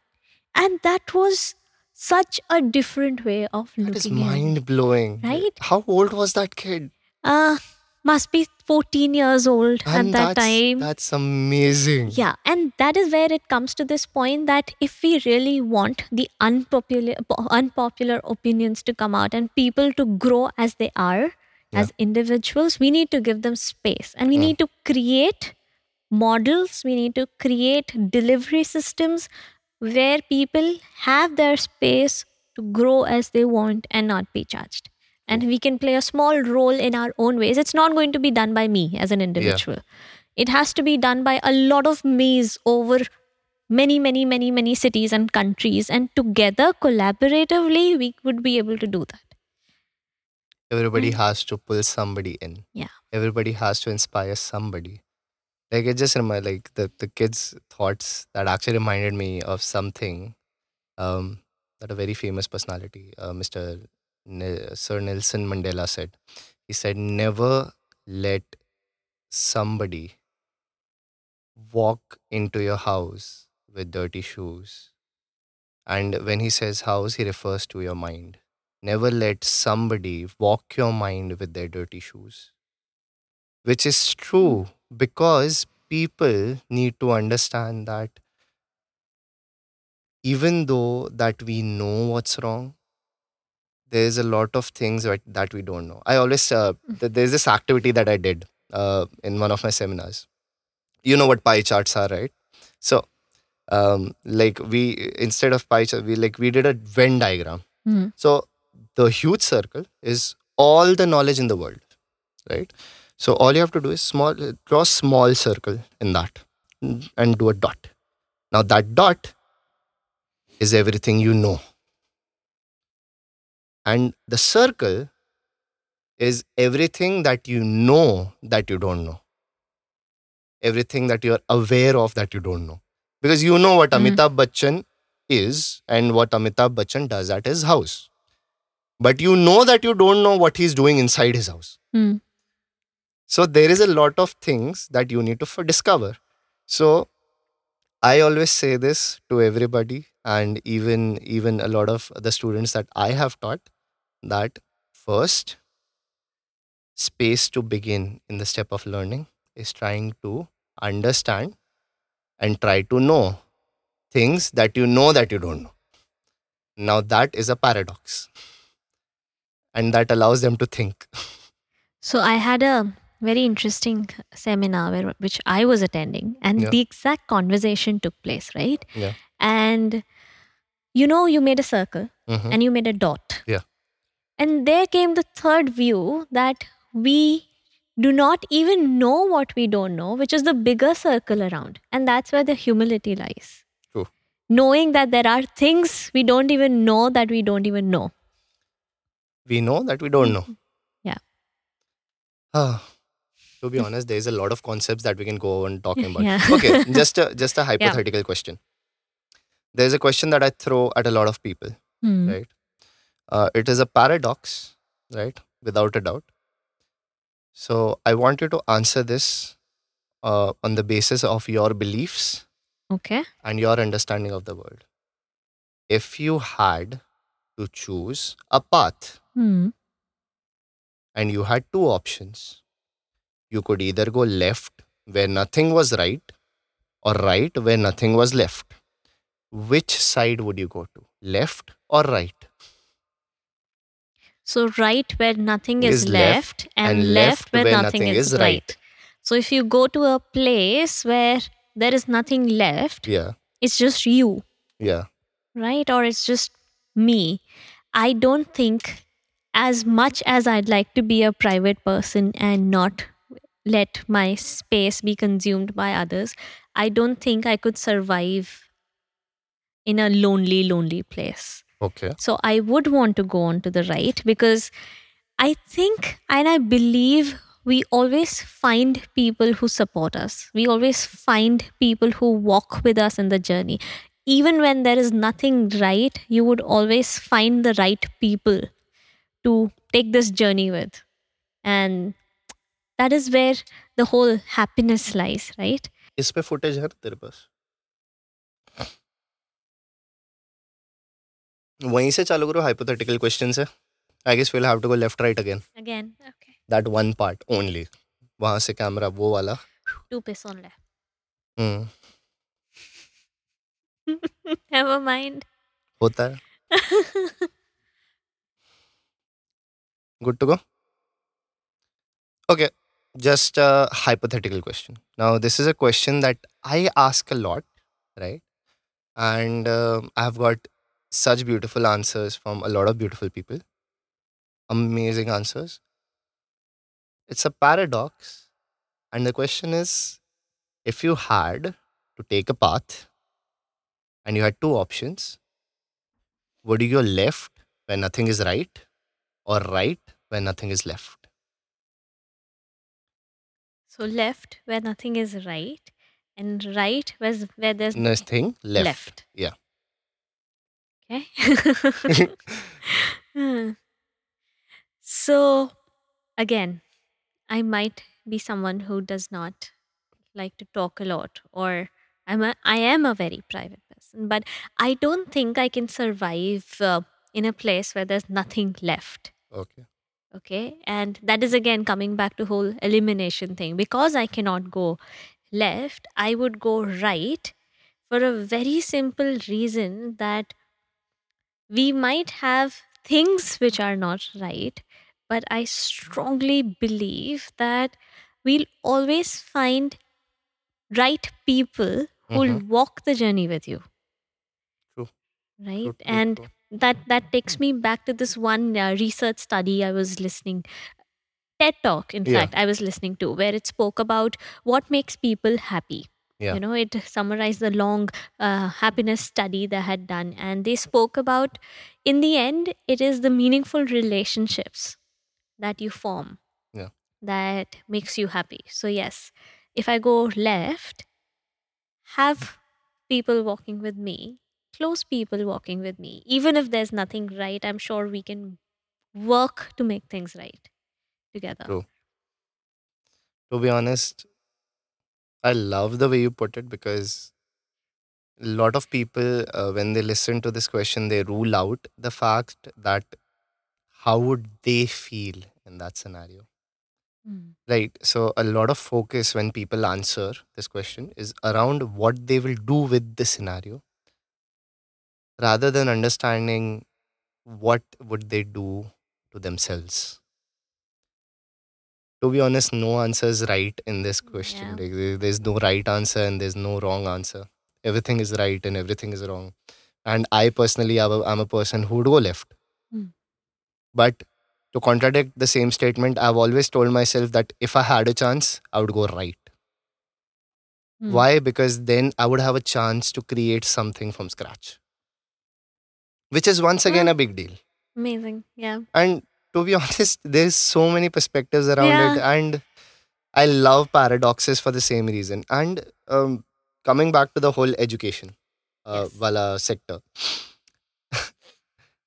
And that was such a different way of looking at it. That is mind blowing. Right? How old was that kid? Uh, must be 14 years old And at that time. That's amazing. Yeah, and that is where it comes to this point that if we really want the unpopular unpopular opinions to come out and people to grow as they are as individuals, we need to give them space and we Mm. need to create models, we need to create delivery systems where people have their space to grow as they want and not be judged. And we can play a small role in our own ways. It's not going to be done by me as an individual. It has to be done by a lot of me's over many, many, many, many cities and countries. And together, collaboratively, we would be able to do that. Everybody Mm. has to pull somebody in. Yeah. Everybody has to inspire somebody. Like it just reminded like the, the kids' thoughts that actually reminded me of something um, that a very famous personality, uh, Mr. Sir Nelson Mandela said. He said, Never let somebody walk into your house with dirty shoes. And when he says house, he refers to your mind. Never let somebody walk your mind with their dirty shoes. Which is true hmm. because people need to understand that even though that we know what's wrong, there's a lot of things that, that we don't know. I always, uh, th- there's this activity that I did uh, in one of my seminars. You know what pie charts are, right? So, um, like we, instead of pie chart, we like, we did a Venn diagram. Mhm. So, the huge circle is all the knowledge in the world, right? So, all you have to do is small, draw a small circle in that mm, and do a dot. Now, that dot is everything you know. And the circle is everything that you know that you don't know. Everything that you're aware of that you don't know. Because you know what Mhm. Amitabh Bachchan is and what Amitabh Bachchan does at his house. But you know that you don't know what he's doing inside his house. Hmm. So there is a lot of things that you need to f- discover. So I always say this to everybody and even even a lot of the students that I have taught that first space to begin in the step of learning is trying to understand and try to know things that you know that you don't know. Now that is a paradox. And that allows them to think. So I had a very interesting seminar where, which I was attending, and Yeah. the exact conversation took place, right? Yeah. And you know, you made a circle Mhm. and you made a dot. Yeah. And there came the third view that we do not even know what we don't know, which is the bigger circle around. And that's where the humility lies. True. Knowing that there are things we don't even know that we don't even know. We know that we don't know. (laughs) Yeah. Ah, to be honest, there's a lot of concepts that we can go on talking (laughs) about. Yeah. okay, (laughs) just a just a hypothetical question. There's a question that I throw at a lot of people. Hmm. Right. Uh, it is a paradox, right? Without a doubt. So I want you to answer this uh, on the basis of your beliefs Okay. and your understanding of the world. If you had to choose a path Hmm. and you had two options, you could either go left where nothing was right or right where nothing was left. Which side would you go to? Left or right? So right where nothing is, Is left, left, and, left where, nothing, is, right. right. So if you go to a place where there is nothing left, Yeah. it's just you, Yeah. right? Or it's just me. I don't think as much as I'd like to be a private person and not let my space be consumed by others, I don't think I could survive in a lonely, lonely place. Okay. So I would want to go on to the right because I think and I believe we always find people who support us. We always find people who walk with us in the journey. Even when there is nothing right, you would always find the right people to take this journey with. And that is where the whole happiness lies, right? इस पे footage है तेरे पास वहीं से चालू करो hypothetical question से I guess will have to go left right again again okay that one part only वहाँ से कैमरा वो वाला। Two piece only hmm. Have a mind होता है। Good to go okay just a hypothetical question now this is a question that I ask a lot right and I have got such beautiful answers from a lot of beautiful people. Amazing answers. It's a paradox. And the question is if you had to take a path and you had two options would you go left where nothing is right or right where nothing is left? So left where nothing is right, and right where where there's nothing left, left. yeah Okay. (laughs) Hmm. so again, I might be someone who does not like to talk a lot, or I'm a, I am a very private person, but I don't think I can survive uh, in a place where there's nothing left. okay okay and that is again coming back to whole elimination thing because i cannot go left i would go right for a very simple reason that we might have things which are not right but i strongly believe that we'll always find right people who'll walk the journey with you True. right True, true, and true. that that takes me back to this one uh, research study i was listening ted talk in Yeah. fact i was listening to where it spoke about what makes people happy Yeah. you know it summarized the long uh, happiness study they had done and they spoke about in the end it is the meaningful relationships that you form Yeah. that makes you happy so yes if i go left have people walking with me close people walking with me even if there's nothing right i'm sure we can work to make things right together True. to be honest i love the way you put it because a lot of people uh, when they listen to this question they rule out the fact that how would they feel in that scenario Mm. right so a lot of focus when people answer this question is around what they will do with the scenario rather than understanding what would they do to themselves to be honest no answer is right in this question Yeah. like, there's no right answer and there's no wrong answer everything is right and everything is wrong and i personally am a, I'm a person who would go left Mm. but to contradict the same statement, I've always told myself that if I had a chance, I would go right. Hmm. Why? Because then I would have a chance to create something from scratch, which is once again Hmm. a big deal. Amazing. Yeah. And to be (laughs) honest, there's so many perspectives around Yeah. it. And I love paradoxes for the same reason. And um, coming back to the whole education uh, Yes. wala sector. (laughs)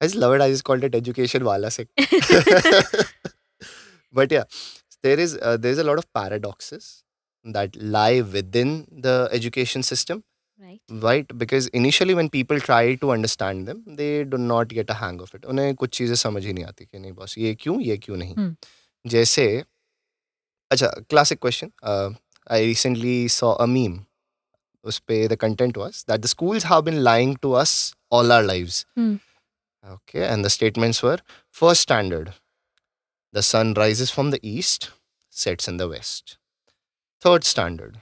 I just love it. I just called it education wala sector. (laughs) but yeah, there is uh, there's a lot of paradoxes that lie within the education system right. right because initially when people try to understand them they do not get a hang of it उन्हें कुछ चीजें समझ ही नहीं आती कि नहीं बस ये क्यों ये क्यों नहीं Hmm. जैसे अच्छा classic question I recently saw a meme उस पे the content was that the schools have been lying to us all our lives Hmm. okay and the statements were first standard the sun rises from the east sets in the west third standard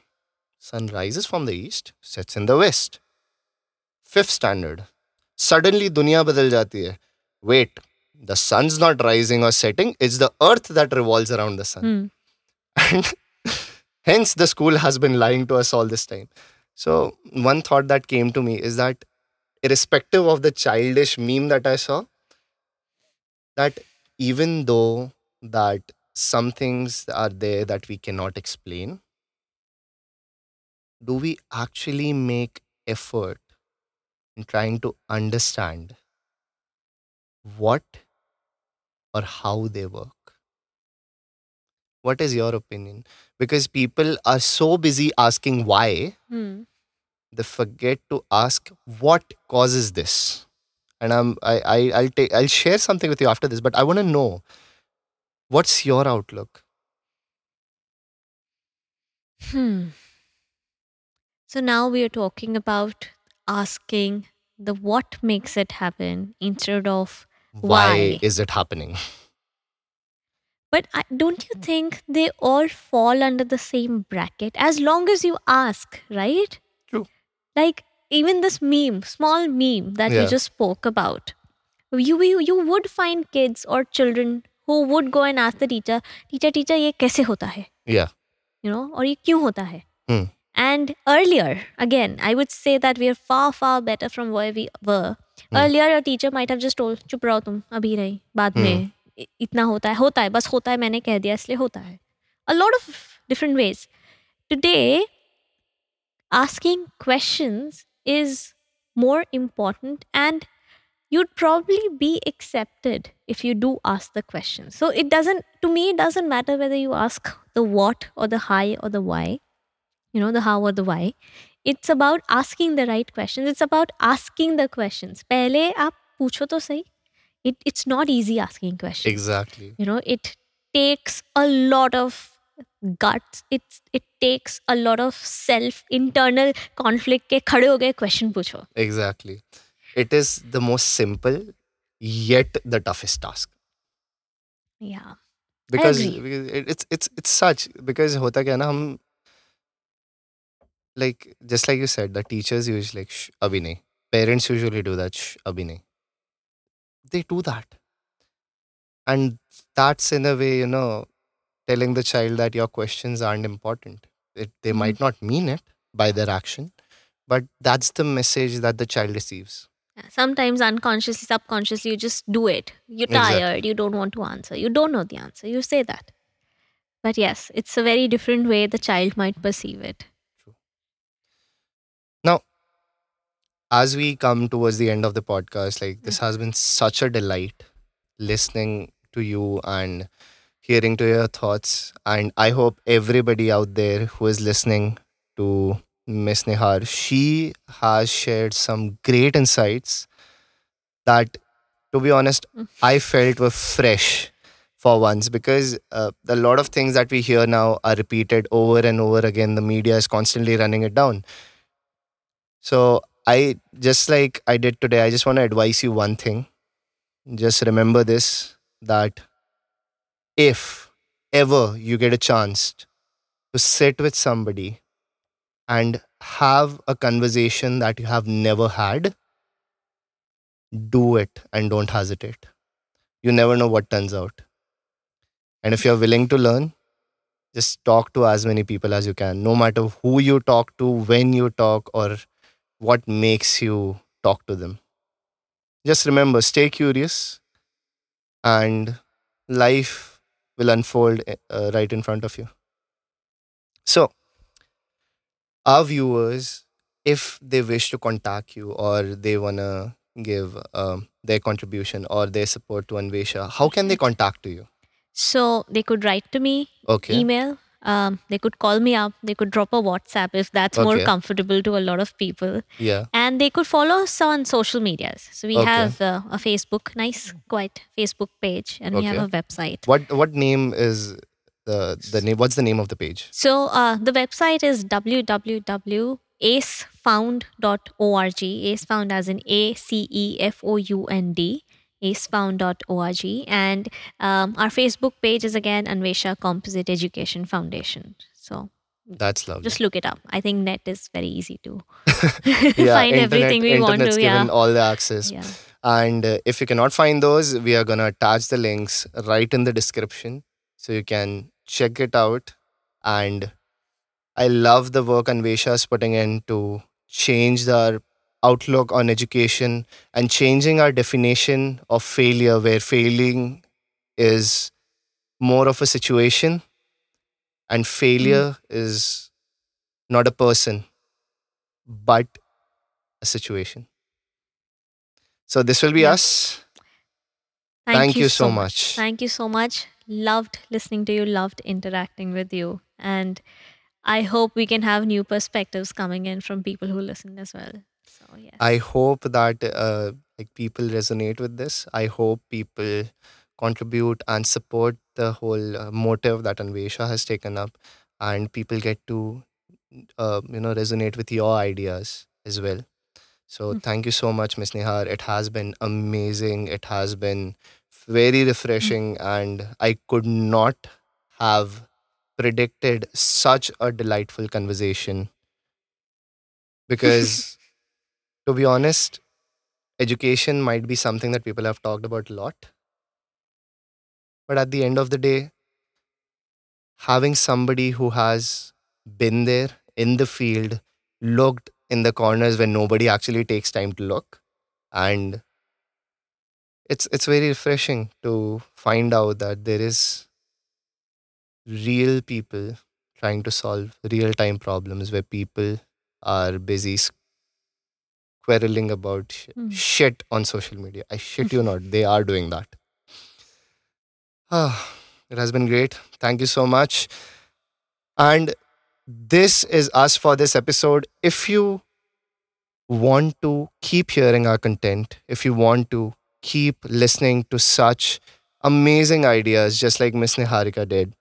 sun rises from the east sets in the west. Fifth standard. Suddenly dunya badal jati hai. Wait the sun's not rising or setting it's the earth that revolves around the sun. Hmm. (laughs) and hence the school has been lying to us all this time. So one thought that came to me is that irrespective of the childish meme that i saw that even though that some things are there that we cannot explain do we actually make effort in trying to understand what or how they work what is your opinion because people are so busy asking why Hmm. they forget to ask what causes this and i'm i, I i'll take i'll share something with you after this but i want to know what's your outlook Hmm. So now we are talking about asking the what makes it happen instead of why, Why? is it happening But I, don't you think they all fall under the same bracket as long as you ask, right? True. Like even this meme, small meme that Yeah. you just spoke about. You, you you would find kids or children who would go and ask the teacher, teacher, teacher, ये कैसे होता है? yeah You know, और ये क्यों होता है? Hmm. And earlier, again, I would say that we are far, far better from where we were. Hmm. Earlier, a teacher might have just told, चुप रहो तुम, अभी नहीं, बाद Hmm. में इ- इतना होता है, होता है, बस होता है, मैंने कह दिया इसलिए होता है. A lot of different ways. Today, asking questions is more important and you'd probably be accepted if you do ask the question. So it doesn't, to me, it doesn't matter whether you ask the what or the how or the why, you know, the how or the why. It's about asking the right questions. It's about asking the questions. पहले आप पूछो तो सही. It, it's not easy asking questions exactly you know it takes a lot of guts it's it takes a lot of self internal conflict के खड़े हो गए question पूछो exactly it is the most simple yet the toughest task yeah because, agree. because it- it's it's it's such because hota kya na hum like just like you said the teachers usually like shh abhi nahi parents usually do that shh abhi nahi they do that. And that's in a way you know telling the child that your questions aren't important. It, they Mhm. might not mean it by their action but that's the message that the child receives. Sometimes unconsciously subconsciously you just do it. You're Exactly. tired you don't want to answer. You don't know the answer. You say that. But yes it's a very different way the child might perceive it as we come towards the end of the podcast, like this has been such a delight listening to you and hearing to your thoughts. And I hope everybody out there who is listening to Miss Nihar, she has shared some great insights that, to be honest, Mm. I felt were fresh for once because uh, a lot of things that we hear now are repeated over and over again. The media is constantly running it down. So I just like I did today, I just want to advise you one thing. Just remember this that if ever you get a chance to sit with somebody and have a conversation that you have never had, do it and don't hesitate. You never know what turns out. And if you're willing to learn, just talk to as many people as you can, no matter who you talk to, when you talk, or what makes you talk to them. Just remember, stay curious, and life will unfold uh, right in front of you. So, our viewers, if they wish to contact you or they want to give um, their contribution or their support to Anvesha, how can they contact you? So they could write to me, Okay. email. Um, they could call me up. They could drop a WhatsApp if that's more comfortable to a lot of people. Yeah. And they could follow us on social medias. So we Okay. have uh, a Facebook, nice, quite Facebook page, and we have a website. What what name is the the name? What's the name of the page? So uh, the website is www.acefound.org. Acefound as in A C E F O U N D. acefound.org. And um, our Facebook page is again Anvesha Composite Education Foundation. So That's lovely. just look it up. I think net is very easy to (laughs) (laughs) yeah, find everything we want to. given Yeah. all the access. yeah. And uh, if you cannot find those, we are gonna attach the links right in the description so you can check it out. And I love the work Anvesha is putting in to change our outlook on education and changing our definition of failure, where failing is more of a situation and failure hmm. is not a person but a situation. So this will be Yeah. us. Thank you so much. Thank you so much. Loved listening to you, loved interacting with you. And I hope we can have new perspectives coming in from people who listen as well. Yes. I hope that uh, like people resonate with this. I hope people contribute and support the whole uh, motive that Anvesha has taken up, and people get to uh, you know resonate with your ideas as well. So Mm. thank you so much, Miss Nihar. It has been amazing. It has been very refreshing, and I could not have predicted such a delightful conversation (laughs) because to be honest, education might be something that people have talked about a lot. But at the end of the day, having somebody who has been there in the field, looked in the corners when nobody actually takes time to look, and it's it's very refreshing to find out that there is real people trying to solve real time problems where people are busy quarreling about sh- Mm. shit on social media. I shit you not, they are doing that. Ah, it has been great. Thank you so much. And this is us for this episode. If you want to keep hearing our content, if you want to keep listening to such amazing ideas, just like Miss Niharika did,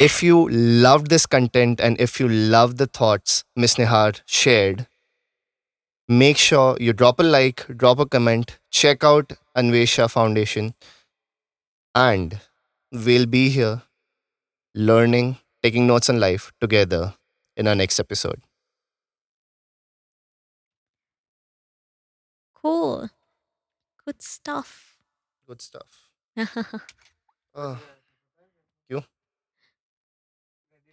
if you loved this content and if you love the thoughts Miss Nihar shared, make sure you drop a like, drop a comment, check out Anvesha Foundation, and we'll be here learning, taking notes on life together in our next episode. cool. Good stuff. Good stuff. Oh, (laughs) ah. you?